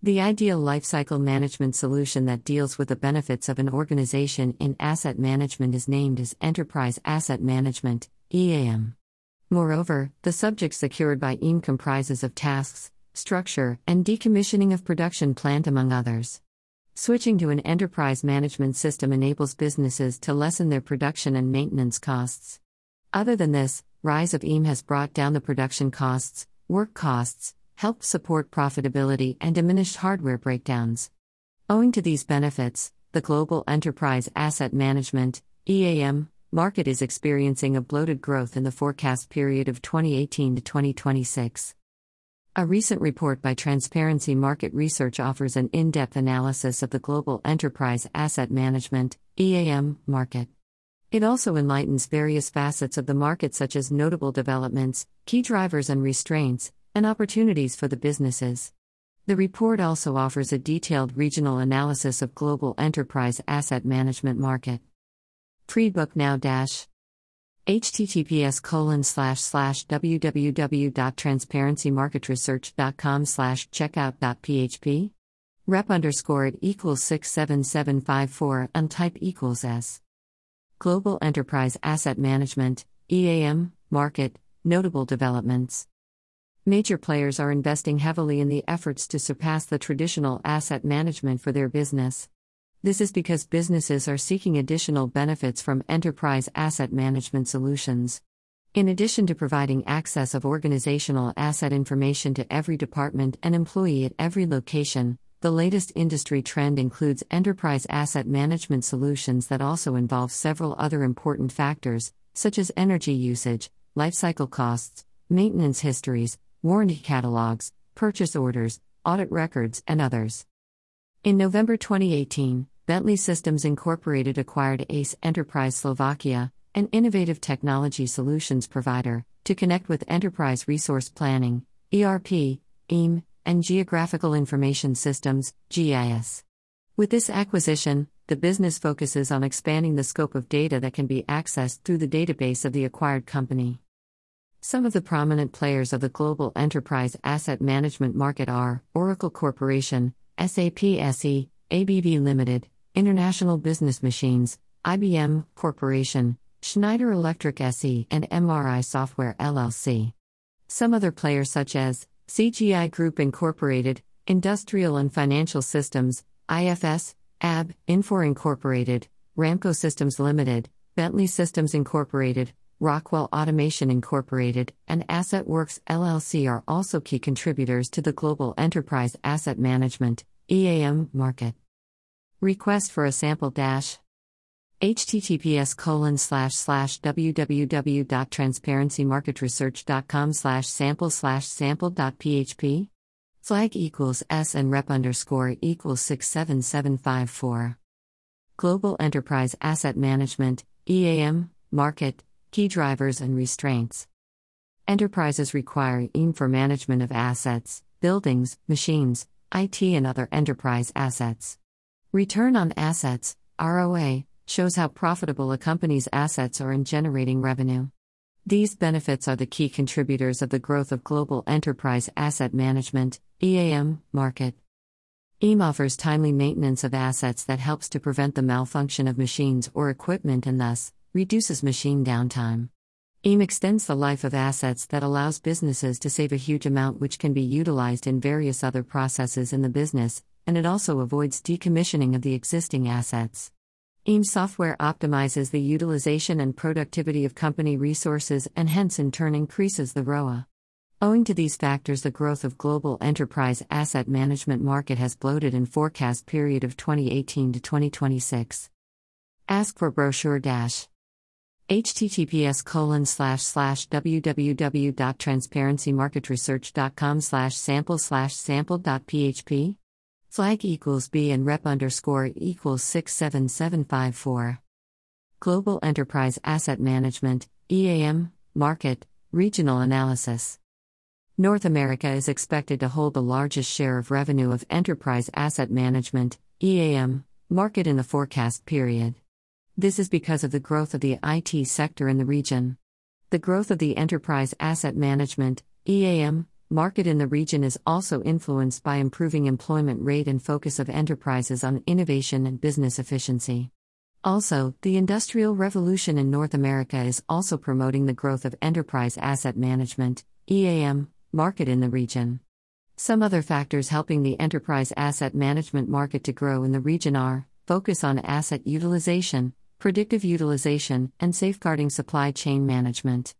The ideal lifecycle management solution that deals with the benefits of an organization in asset management is named as Enterprise Asset Management, EAM. Moreover, the subject secured by EAM comprises of tasks, structure, and decommissioning of production plant among others. Switching to an enterprise management system enables businesses to lessen their production and maintenance costs. Other than this, rise of EAM has brought down the production costs, work costs, helped support profitability and diminished hardware breakdowns. Owing to these benefits, the global enterprise asset management EAM market is experiencing a bloated growth in the forecast period of 2018 to 2026. A recent report by Transparency Market Research offers an in depth analysis of the global enterprise asset management EAM market. It also enlightens various facets of the market, such as notable developments, key drivers and restraints, and opportunities for the businesses. The report also offers a detailed regional analysis of global enterprise asset management market. Pre-book now dash https colon slash slash www.transparencymarketresearch.com slash checkout.php rep underscore it equals 67754 and type equals s global enterprise asset management eam market notable developments Major players are investing heavily in the efforts to surpass the traditional asset management for their business. This is because businesses are seeking additional benefits from enterprise asset management solutions. In addition to providing access of organizational asset information to every department and employee at every location, the latest industry trend includes enterprise asset management solutions that also involve several other important factors, such as energy usage, lifecycle costs, maintenance histories, warranty catalogs, purchase orders, audit records, and others. In November 2018, Bentley Systems Incorporated acquired ACE Enterprise Slovakia, an innovative technology solutions provider, to connect with enterprise resource planning, ERP, EAM, and geographical information systems, GIS. With this acquisition, the business focuses on expanding the scope of data that can be accessed through the database of the acquired company. Some of the prominent players of the global enterprise asset management market are Oracle Corporation, SAP SE, ABB Limited, International Business Machines, IBM Corporation, Schneider Electric SE, and MRI Software LLC. Some other players such as CGI Group Incorporated, Industrial and Financial Systems, IFS, AB, Infor Incorporated, Ramco Systems Limited, Bentley Systems Incorporated, Rockwell Automation Incorporated, and AssetWorks LLC are also key contributors to the global enterprise asset management EAM market. Request for a sample dash. Https colon slash slash www.transparencymarketresearch.com slash sample slash sample.php flag equals s and rep underscore equals 67754 global enterprise asset management eam market Key drivers and restraints. Enterprises require EAM for management of assets, buildings, machines, IT, and other enterprise assets. Return on assets, ROA, shows how profitable a company's assets are in generating revenue. These benefits are the key contributors of the growth of global enterprise asset management EAM market. EAM offers timely maintenance of assets that helps to prevent the malfunction of machines or equipment and thus reduces machine downtime. EAM extends the life of assets that allows businesses to save a huge amount which can be utilized in various other processes in the business, and it also avoids decommissioning of the existing assets. EAM software optimizes the utilization and productivity of company resources and hence in turn increases the ROA. Owing to these factors, the growth of global enterprise asset management market has bloated in forecast period of 2018 to 2026. Ask for brochure dash https colon slash slash www.transparencymarketresearch.com slash sample slash sample.php flag equals b and rep underscore equals 67754 global enterprise asset management eam market regional analysis. North america is expected to hold the largest share of revenue of enterprise asset management eam market in the forecast period this is because of the growth of the IT sector in the region. The growth of the enterprise asset management EAM market in the region is also influenced by improving employment rate and focus of enterprises on innovation and business efficiency. Also, the Industrial Revolution in North America is also promoting the growth of enterprise asset management EAM market in the region. Some other factors helping the enterprise asset management market to grow in the region are focus on asset utilization, predictive utilization, and safeguarding supply chain management.